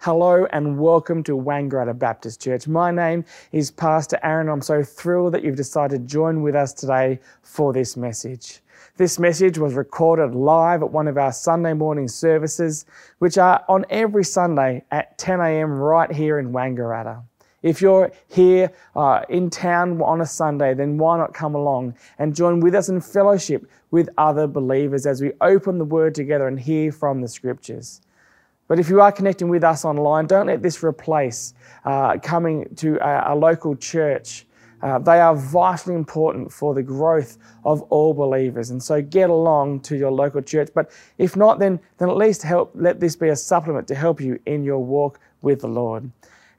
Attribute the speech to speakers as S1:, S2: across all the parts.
S1: Hello and welcome to Wangaratta Baptist Church. My name is Pastor Aaron. I'm so thrilled that you've decided to join with us today for this message. This message was recorded live at one of our Sunday morning services, which are on every Sunday at 10 a.m. right here in Wangaratta. If you're here uh, in town on a Sunday, then why not come along and join with us in fellowship with other believers as we open the Word together and hear from the Scriptures. But if you are connecting with us online, don't let this replace uh, coming to a, a local church. Uh, they are vitally important for the growth of all believers. And so get along to your local church. But if not, then, then at least help, let this be a supplement to help you in your walk with the Lord.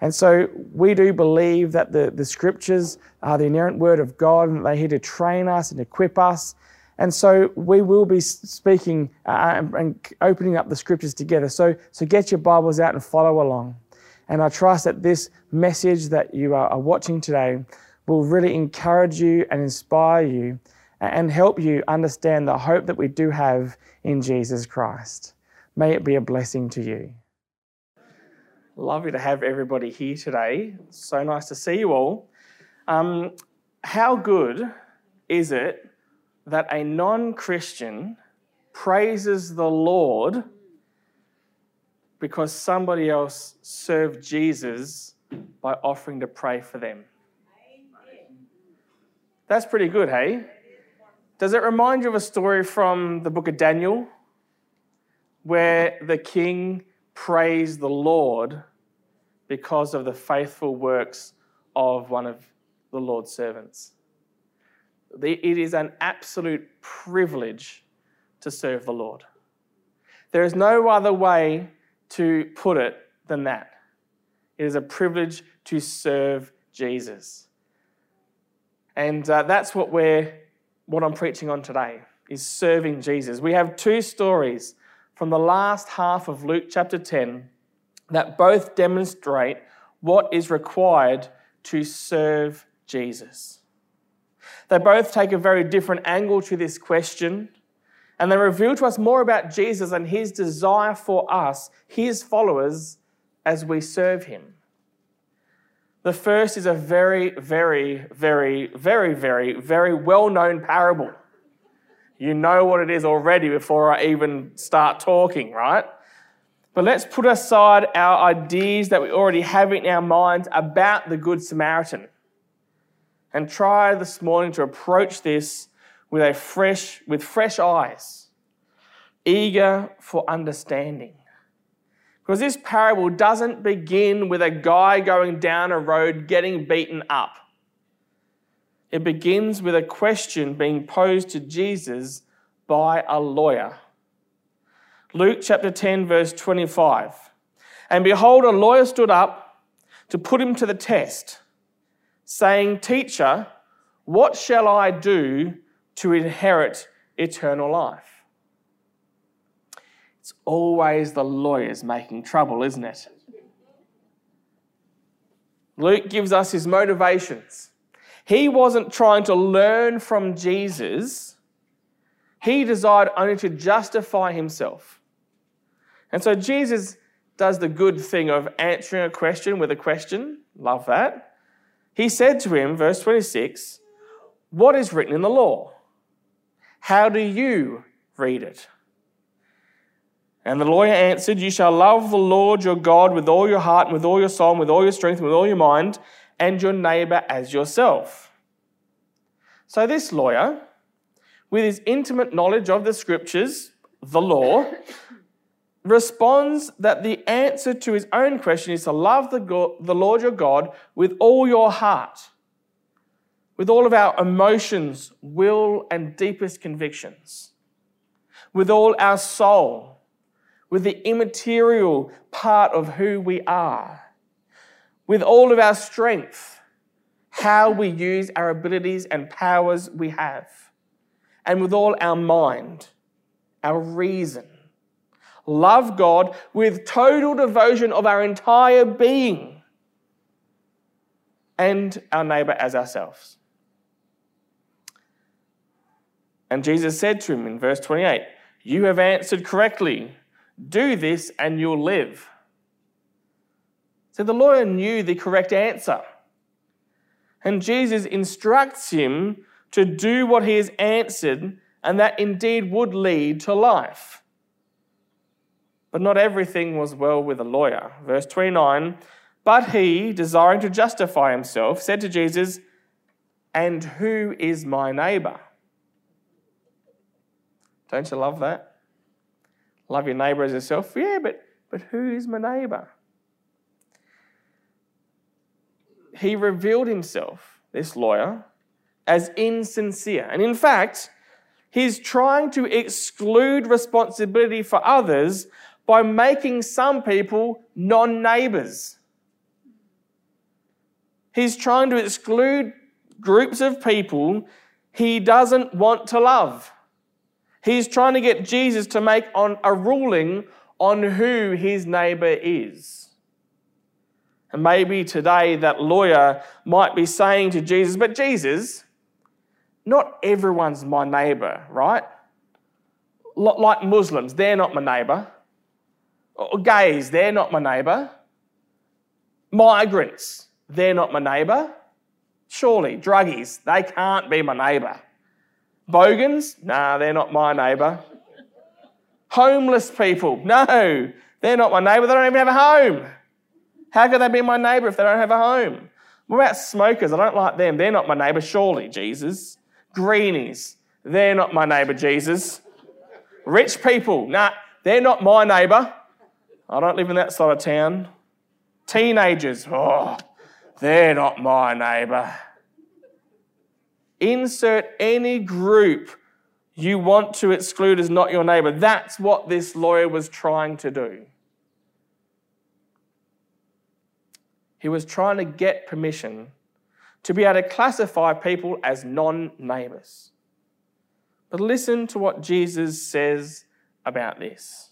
S1: And so we do believe that the, the scriptures are the inerrant word of God and they're here to train us and equip us and so we will be speaking uh, and opening up the scriptures together. So, so get your Bibles out and follow along. And I trust that this message that you are watching today will really encourage you and inspire you and help you understand the hope that we do have in Jesus Christ. May it be a blessing to you. Lovely to have everybody here today. So nice to see you all. Um, how good is it that a non Christian praises the Lord because somebody else served Jesus by offering to pray for them. That's pretty good, hey? Does it remind you of a story from the book of Daniel where the king praised the Lord because of the faithful works of one of the Lord's servants? It is an absolute privilege to serve the Lord. There is no other way to put it than that. It is a privilege to serve Jesus. And uh, that's what we're what I'm preaching on today is serving Jesus. We have two stories from the last half of Luke chapter 10 that both demonstrate what is required to serve Jesus. They both take a very different angle to this question, and they reveal to us more about Jesus and his desire for us, his followers, as we serve him. The first is a very, very, very, very, very, very well known parable. You know what it is already before I even start talking, right? But let's put aside our ideas that we already have in our minds about the Good Samaritan and try this morning to approach this with a fresh with fresh eyes eager for understanding. Because this parable doesn't begin with a guy going down a road getting beaten up. It begins with a question being posed to Jesus by a lawyer. Luke chapter 10 verse 25 and behold a lawyer stood up to put him to the test saying, Teacher, what shall I do to inherit eternal life? It's always the lawyers making trouble, isn't it? Luke gives us his motivations. He wasn't trying to learn from Jesus, he desired only to justify himself. And so Jesus does the good thing of answering a question with a question. Love that. He said to him, verse 26, What is written in the law? How do you read it? And the lawyer answered, You shall love the Lord your God with all your heart, and with all your soul, and with all your strength, and with all your mind, and your neighbor as yourself. So, this lawyer, with his intimate knowledge of the scriptures, the law, responds that the answer to his own question is to love the, God, the Lord your God with all your heart, with all of our emotions, will, and deepest convictions, with all our soul, with the immaterial part of who we are, with all of our strength, how we use our abilities and powers we have, and with all our mind, our reason love God with total devotion of our entire being and our neighbor as ourselves. And Jesus said to him in verse 28 You have answered correctly. Do this and you'll live. So the lawyer knew the correct answer. And Jesus instructs him to do what he has answered, and that indeed would lead to life. But not everything was well with the lawyer. Verse 29 But he, desiring to justify himself, said to Jesus, And who is my neighbor? Don't you love that? Love your neighbor as yourself? Yeah, but, but who is my neighbor? He revealed himself, this lawyer, as insincere. And in fact, he's trying to exclude responsibility for others by making some people non neighbors. He's trying to exclude groups of people he doesn't want to love. He's trying to get Jesus to make on a ruling on who his neighbor is. And maybe today that lawyer might be saying to Jesus, But Jesus, not everyone's my neighbor, right? Like Muslims, they're not my neighbor. Oh, or gays, they're not my neighbor. Migrants, they're not my neighbor. Surely, druggies, they can't be my neighbor. Bogans? Nah, they're not my neighbour. Homeless people? No, they're not my neighbour. They don't even have a home. How could they be my neighbour if they don't have a home? What about smokers? I don't like them. They're not my neighbour, surely, Jesus. Greenies? They're not my neighbour, Jesus. Rich people? Nah, they're not my neighbour. I don't live in that side of town. Teenagers? Oh, they're not my neighbour. Insert any group you want to exclude as not your neighbor. That's what this lawyer was trying to do. He was trying to get permission to be able to classify people as non neighbors. But listen to what Jesus says about this.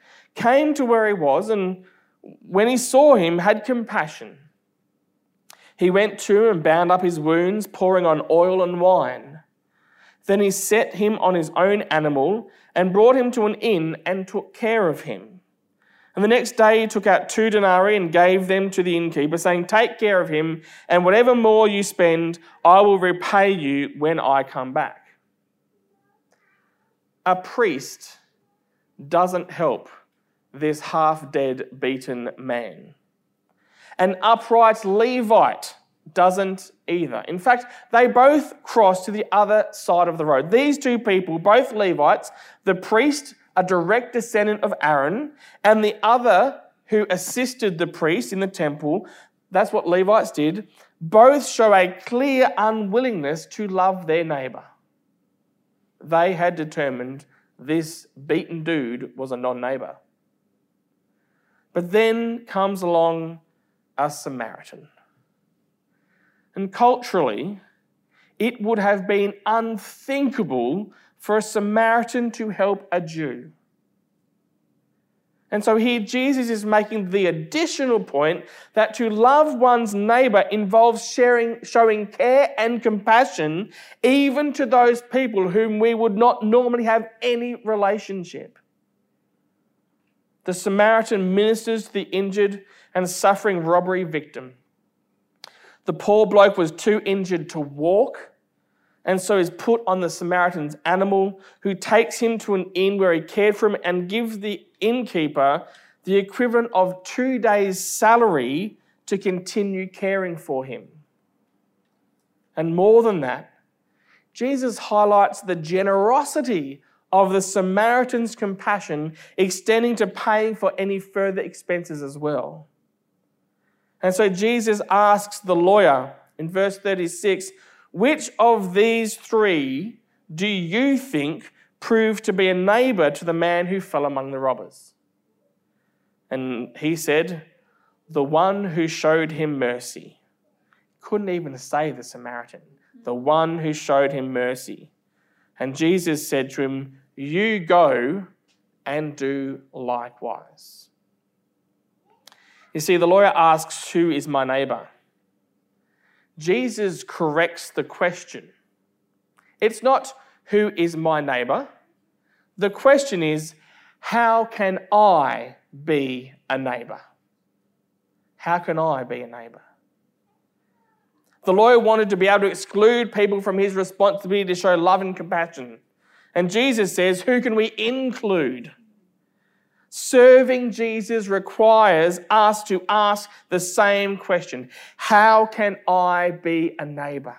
S1: came to where he was, and when he saw him, had compassion he went to and bound up his wounds, pouring on oil and wine. Then he set him on his own animal and brought him to an inn and took care of him. And the next day he took out two denarii and gave them to the innkeeper, saying, Take care of him, and whatever more you spend, I will repay you when I come back. A priest doesn't help this half dead, beaten man. An upright Levite doesn't either. In fact, they both cross to the other side of the road. These two people, both Levites, the priest, a direct descendant of Aaron, and the other who assisted the priest in the temple, that's what Levites did, both show a clear unwillingness to love their neighbor. They had determined this beaten dude was a non neighbor. But then comes along a Samaritan. And culturally, it would have been unthinkable for a Samaritan to help a Jew. And so here Jesus is making the additional point that to love one's neighbor involves sharing, showing care and compassion even to those people whom we would not normally have any relationship. The Samaritan ministers to the injured and suffering robbery victim. The poor bloke was too injured to walk, and so is put on the Samaritan's animal, who takes him to an inn where he cared for him and gives the innkeeper the equivalent of two days' salary to continue caring for him. And more than that, Jesus highlights the generosity of the Samaritan's compassion, extending to paying for any further expenses as well. And so Jesus asks the lawyer in verse 36 which of these three do you think proved to be a neighbor to the man who fell among the robbers? And he said, the one who showed him mercy. Couldn't even say the Samaritan, the one who showed him mercy. And Jesus said to him, You go and do likewise. You see, the lawyer asks, Who is my neighbor? Jesus corrects the question. It's not, Who is my neighbor? The question is, How can I be a neighbor? How can I be a neighbor? The lawyer wanted to be able to exclude people from his responsibility to show love and compassion. And Jesus says, Who can we include? Serving Jesus requires us to ask the same question How can I be a neighbor?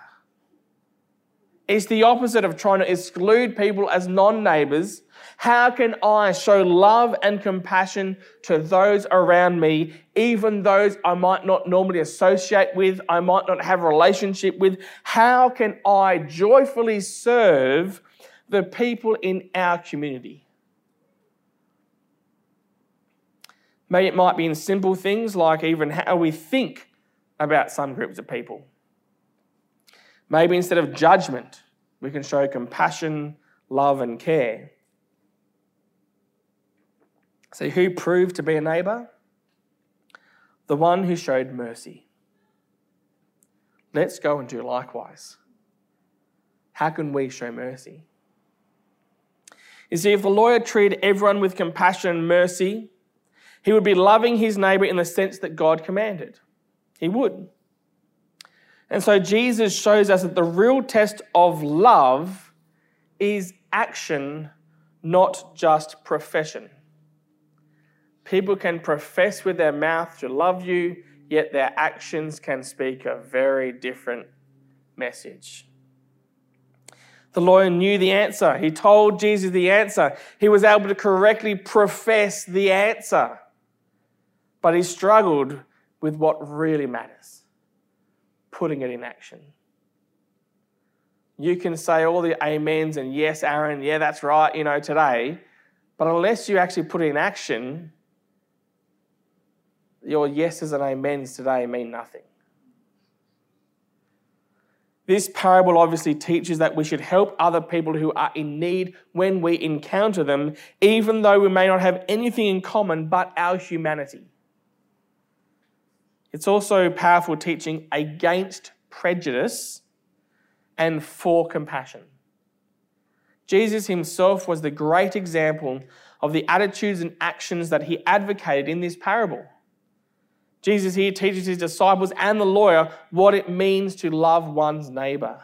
S1: It's the opposite of trying to exclude people as non neighbors. How can I show love and compassion to those around me, even those I might not normally associate with, I might not have a relationship with? How can I joyfully serve the people in our community? Maybe it might be in simple things like even how we think about some groups of people. Maybe instead of judgment, we can show compassion, love, and care. See, who proved to be a neighbour? The one who showed mercy. Let's go and do likewise. How can we show mercy? You see, if the lawyer treated everyone with compassion and mercy, he would be loving his neighbor in the sense that God commanded. He would. And so Jesus shows us that the real test of love is action, not just profession. People can profess with their mouth to love you, yet their actions can speak a very different message. The lawyer knew the answer. He told Jesus the answer. He was able to correctly profess the answer but he struggled with what really matters putting it in action. You can say all the amens and yes, Aaron, yeah, that's right, you know, today, but unless you actually put it in action, your yeses and amens today mean nothing. This parable obviously teaches that we should help other people who are in need when we encounter them, even though we may not have anything in common but our humanity. It's also powerful teaching against prejudice and for compassion. Jesus himself was the great example of the attitudes and actions that he advocated in this parable. Jesus here teaches his disciples and the lawyer what it means to love one's neighbor.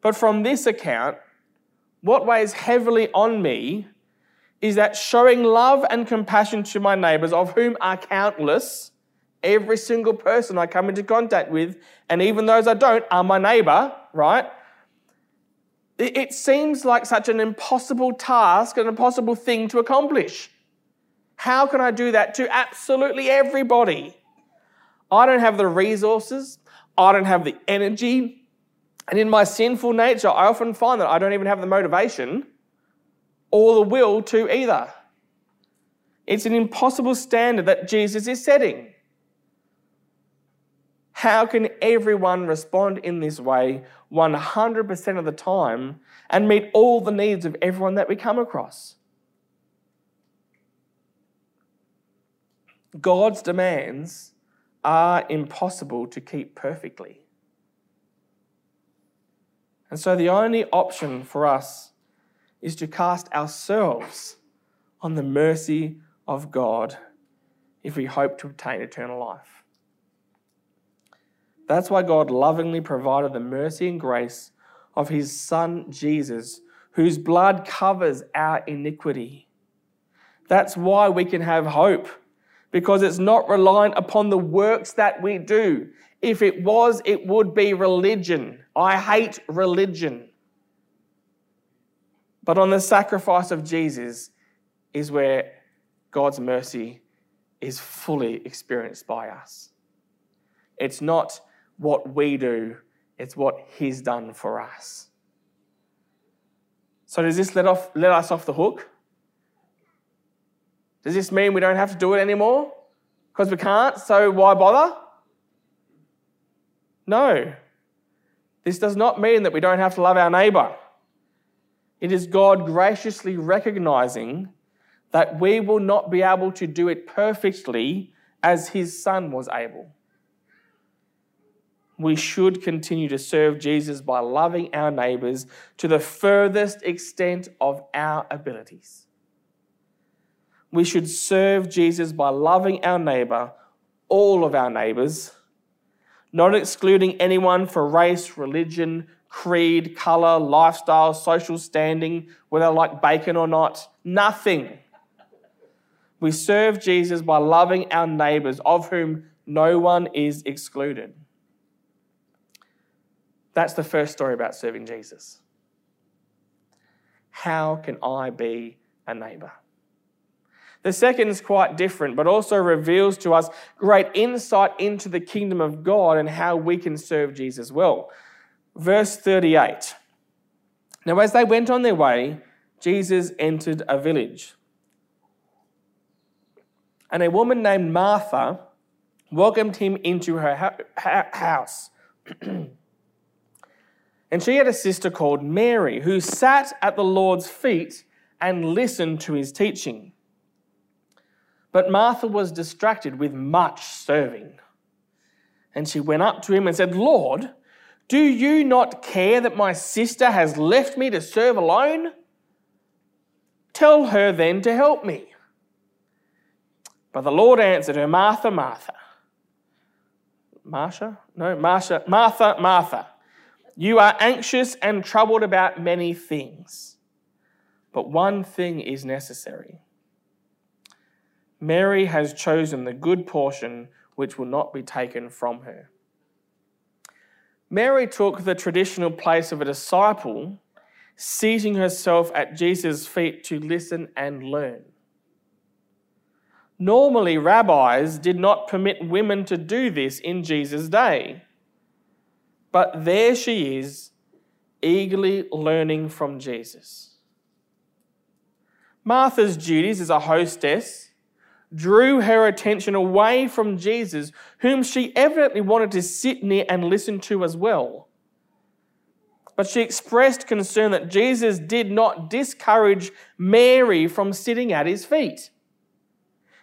S1: But from this account, what weighs heavily on me is that showing love and compassion to my neighbors, of whom are countless, Every single person I come into contact with, and even those I don't, are my neighbor, right? It seems like such an impossible task, an impossible thing to accomplish. How can I do that to absolutely everybody? I don't have the resources, I don't have the energy, and in my sinful nature, I often find that I don't even have the motivation or the will to either. It's an impossible standard that Jesus is setting. How can everyone respond in this way 100% of the time and meet all the needs of everyone that we come across? God's demands are impossible to keep perfectly. And so the only option for us is to cast ourselves on the mercy of God if we hope to obtain eternal life. That's why God lovingly provided the mercy and grace of his Son Jesus, whose blood covers our iniquity. That's why we can have hope, because it's not reliant upon the works that we do. If it was, it would be religion. I hate religion. But on the sacrifice of Jesus is where God's mercy is fully experienced by us. It's not what we do, it's what He's done for us. So, does this let, off, let us off the hook? Does this mean we don't have to do it anymore? Because we can't, so why bother? No. This does not mean that we don't have to love our neighbour. It is God graciously recognizing that we will not be able to do it perfectly as his son was able. We should continue to serve Jesus by loving our neighbours to the furthest extent of our abilities. We should serve Jesus by loving our neighbour, all of our neighbours, not excluding anyone for race, religion, creed, colour, lifestyle, social standing, whether like bacon or not. Nothing. We serve Jesus by loving our neighbours, of whom no one is excluded. That's the first story about serving Jesus. How can I be a neighbour? The second is quite different, but also reveals to us great insight into the kingdom of God and how we can serve Jesus well. Verse 38. Now, as they went on their way, Jesus entered a village. And a woman named Martha welcomed him into her house. and she had a sister called Mary who sat at the Lord's feet and listened to his teaching. But Martha was distracted with much serving. And she went up to him and said, Lord, do you not care that my sister has left me to serve alone? Tell her then to help me. But the Lord answered her, Martha, Martha. Martha? No, Martha, Martha, Martha. You are anxious and troubled about many things, but one thing is necessary. Mary has chosen the good portion which will not be taken from her. Mary took the traditional place of a disciple, seating herself at Jesus' feet to listen and learn. Normally, rabbis did not permit women to do this in Jesus' day. But there she is, eagerly learning from Jesus. Martha's duties as a hostess drew her attention away from Jesus, whom she evidently wanted to sit near and listen to as well. But she expressed concern that Jesus did not discourage Mary from sitting at his feet.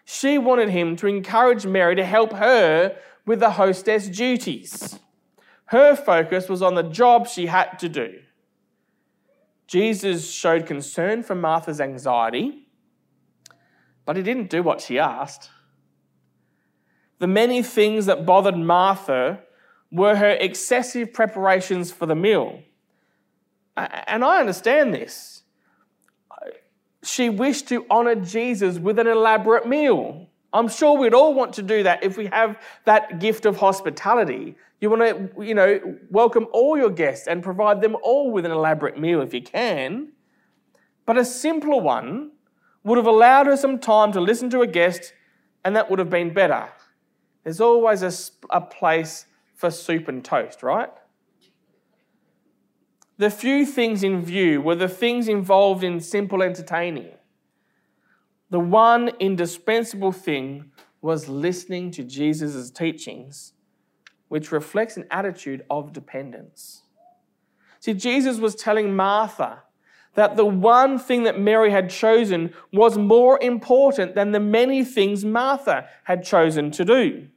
S1: She wanted him to encourage Mary to help her with the hostess duties. Her focus was on the job she had to do. Jesus showed concern for Martha's anxiety but he didn't do what she asked. The many things that bothered Martha were her excessive preparations for the meal. And I understand this. She wished to honor Jesus with an elaborate meal. I'm sure we'd all want to do that if we have that gift of hospitality. You want to, you know, welcome all your guests and provide them all with an elaborate meal if you can. But a simpler one would have allowed her some time to listen to a guest, and that would have been better. There's always a, a place for soup and toast, right? The few things in view were the things involved in simple entertaining. The one indispensable thing was listening to Jesus' teachings, which reflects an attitude of dependence. See, Jesus was telling Martha that the one thing that Mary had chosen was more important than the many things Martha had chosen to do.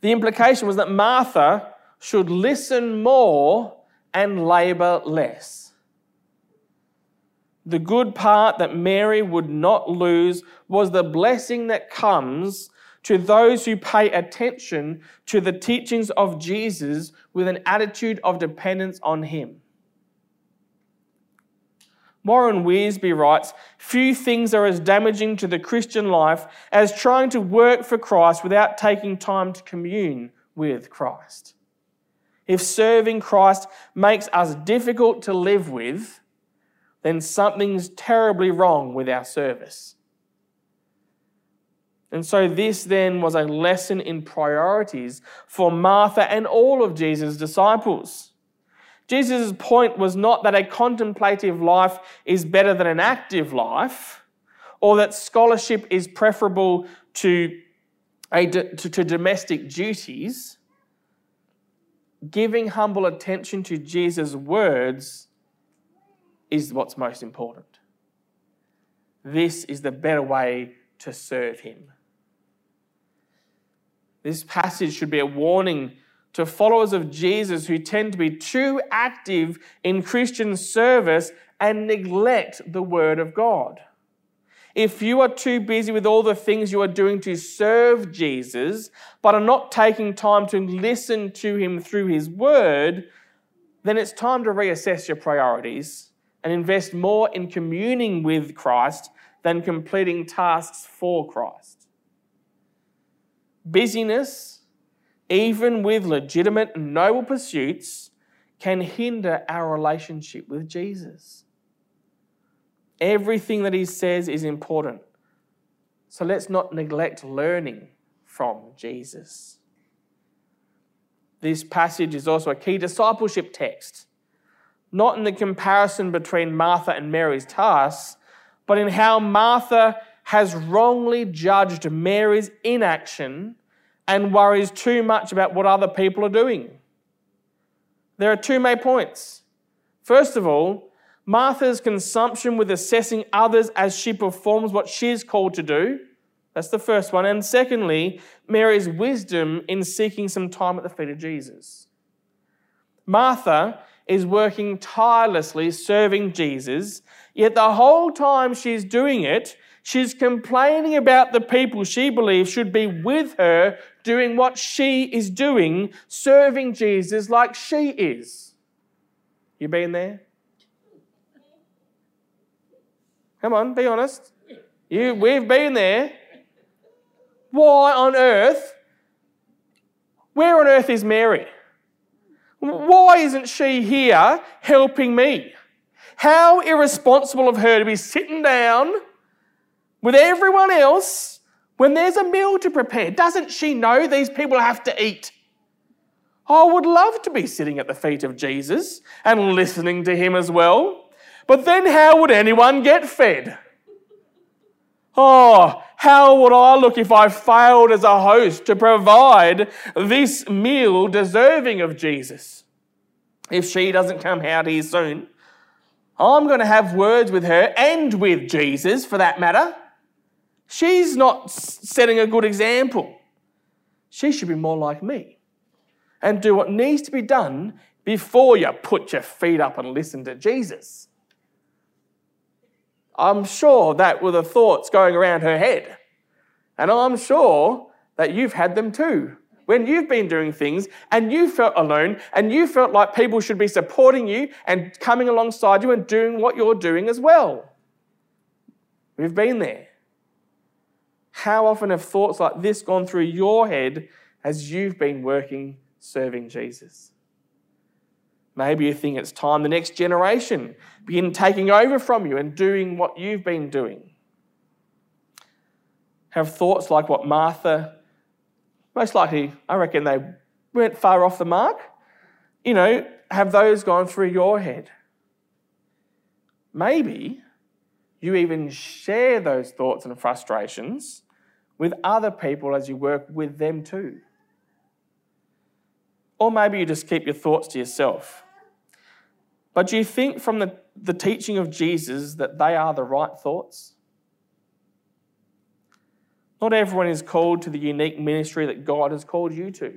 S1: The implication was that Martha should listen more and labor less. The good part that Mary would not lose was the blessing that comes to those who pay attention to the teachings of Jesus with an attitude of dependence on Him. Warren Wiersbe writes Few things are as damaging to the Christian life as trying to work for Christ without taking time to commune with Christ. If serving Christ makes us difficult to live with, then something's terribly wrong with our service. And so, this then was a lesson in priorities for Martha and all of Jesus' disciples. Jesus' point was not that a contemplative life is better than an active life, or that scholarship is preferable to to, to domestic duties, giving humble attention to Jesus' words is what's most important. This is the better way to serve Him. This passage should be a warning to followers of Jesus who tend to be too active in Christian service and neglect the Word of God. If you are too busy with all the things you are doing to serve Jesus, but are not taking time to listen to Him through His Word, then it's time to reassess your priorities and invest more in communing with Christ than completing tasks for Christ. Busyness, even with legitimate and noble pursuits, can hinder our relationship with Jesus. Everything that he says is important. So let's not neglect learning from Jesus. This passage is also a key discipleship text, not in the comparison between Martha and Mary's tasks, but in how Martha has wrongly judged Mary's inaction and worries too much about what other people are doing. There are two main points. First of all, Martha's consumption with assessing others as she performs what she's called to do. That's the first one. And secondly, Mary's wisdom in seeking some time at the feet of Jesus. Martha is working tirelessly serving Jesus, yet the whole time she's doing it, she's complaining about the people she believes should be with her doing what she is doing, serving Jesus like she is. You been there? Come on, be honest. You, we've been there. Why on earth? Where on earth is Mary? Why isn't she here helping me? How irresponsible of her to be sitting down with everyone else when there's a meal to prepare. Doesn't she know these people have to eat? I would love to be sitting at the feet of Jesus and listening to him as well. But then how would anyone get fed? Oh, how would I look if I failed as a host to provide this meal deserving of Jesus? If she doesn't come out here soon, I'm going to have words with her and with Jesus for that matter. She's not setting a good example. She should be more like me and do what needs to be done before you put your feet up and listen to Jesus. I'm sure that were the thoughts going around her head. And I'm sure that you've had them too. When you've been doing things and you felt alone and you felt like people should be supporting you and coming alongside you and doing what you're doing as well. We've been there. How often have thoughts like this gone through your head as you've been working serving Jesus? Maybe you think it's time the next generation begin taking over from you and doing what you've been doing. Have thoughts like what Martha, most likely, I reckon they weren't far off the mark. You know, have those gone through your head? Maybe you even share those thoughts and frustrations with other people as you work with them too. Or maybe you just keep your thoughts to yourself. But do you think from the, the teaching of Jesus that they are the right thoughts? Not everyone is called to the unique ministry that God has called you to.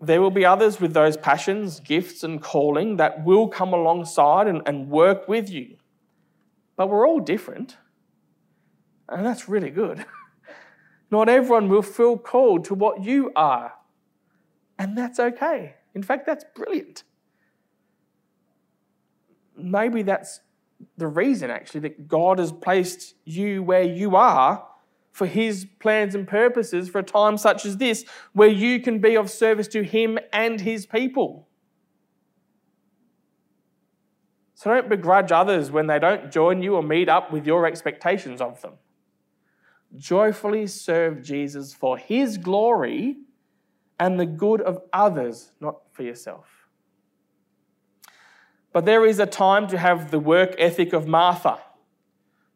S1: There will be others with those passions, gifts, and calling that will come alongside and, and work with you. But we're all different. And that's really good. Not everyone will feel called to what you are. And that's okay. In fact, that's brilliant. Maybe that's the reason, actually, that God has placed you where you are for His plans and purposes for a time such as this, where you can be of service to Him and His people. So don't begrudge others when they don't join you or meet up with your expectations of them. Joyfully serve Jesus for His glory and the good of others, not for yourself. But there is a time to have the work ethic of Martha,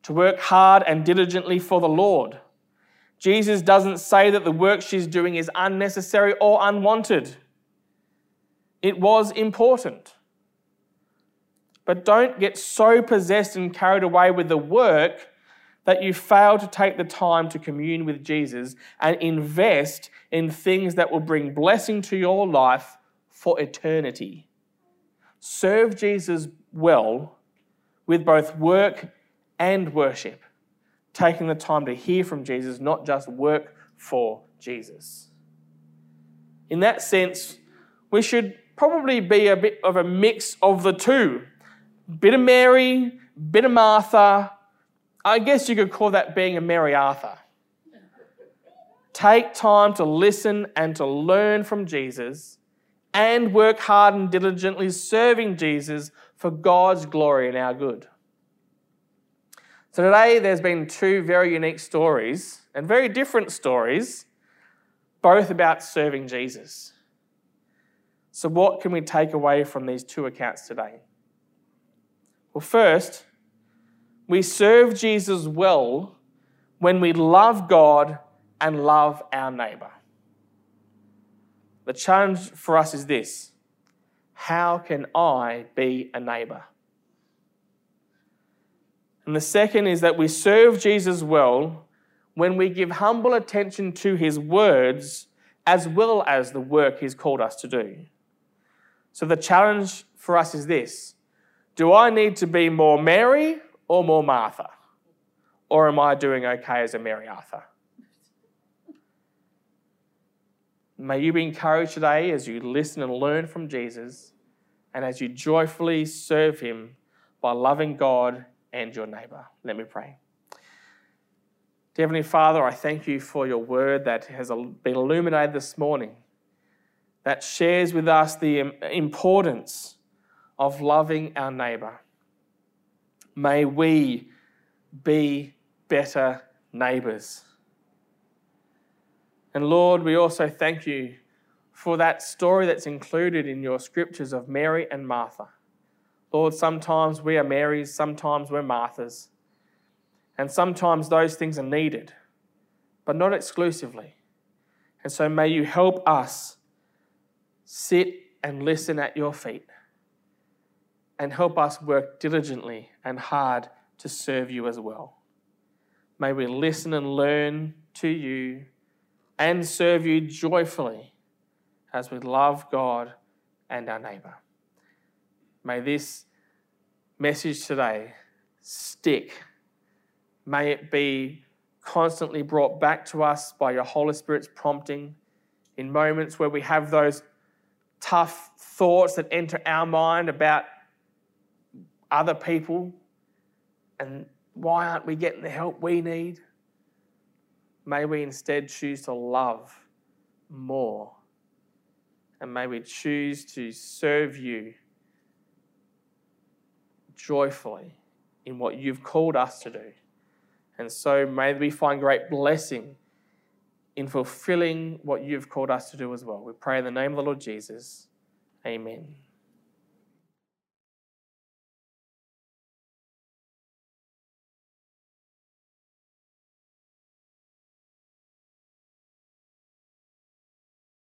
S1: to work hard and diligently for the Lord, Jesus doesn't say that the work she's doing is unnecessary or unwanted. It was important. But don't get so possessed and carried away with the work that you fail to take the time to commune with Jesus and invest in things that will bring blessing to your life for eternity. Serve Jesus well with both work and worship, taking the time to hear from Jesus, not just work for Jesus. In that sense, we should probably be a bit of a mix of the two bit of Mary, bit of Martha. I guess you could call that being a Mary Arthur. Take time to listen and to learn from Jesus and work hard and diligently serving Jesus for God's glory and our good. So today there's been two very unique stories and very different stories, both about serving Jesus. So, what can we take away from these two accounts today? Well, first, we serve Jesus well when we love God and love our neighbour. The challenge for us is this How can I be a neighbour? And the second is that we serve Jesus well when we give humble attention to his words as well as the work he's called us to do. So the challenge for us is this do I need to be more Mary or more Martha? Or am I doing okay as a Mary Arthur? May you be encouraged today as you listen and learn from Jesus and as you joyfully serve him by loving God and your neighbor. Let me pray. Dear Heavenly Father, I thank you for your word that has been illuminated this morning, that shares with us the importance of loving our neighbour. May we be better neighbours. And Lord, we also thank you for that story that's included in your scriptures of Mary and Martha. Lord, sometimes we are Marys, sometimes we're Marthas. And sometimes those things are needed, but not exclusively. And so may you help us sit and listen at your feet and help us work diligently and hard to serve you as well. May we listen and learn to you and serve you joyfully as we love God and our neighbour. May this message today stick. May it be constantly brought back to us by your Holy Spirit's prompting in moments where we have those tough thoughts that enter our mind about other people and why aren't we getting the help we need? May we instead choose to love more. And may we choose to serve you joyfully in what you've called us to do. And so may we find great blessing in fulfilling what you've called us to do as well. We pray in the name of the Lord Jesus. Amen.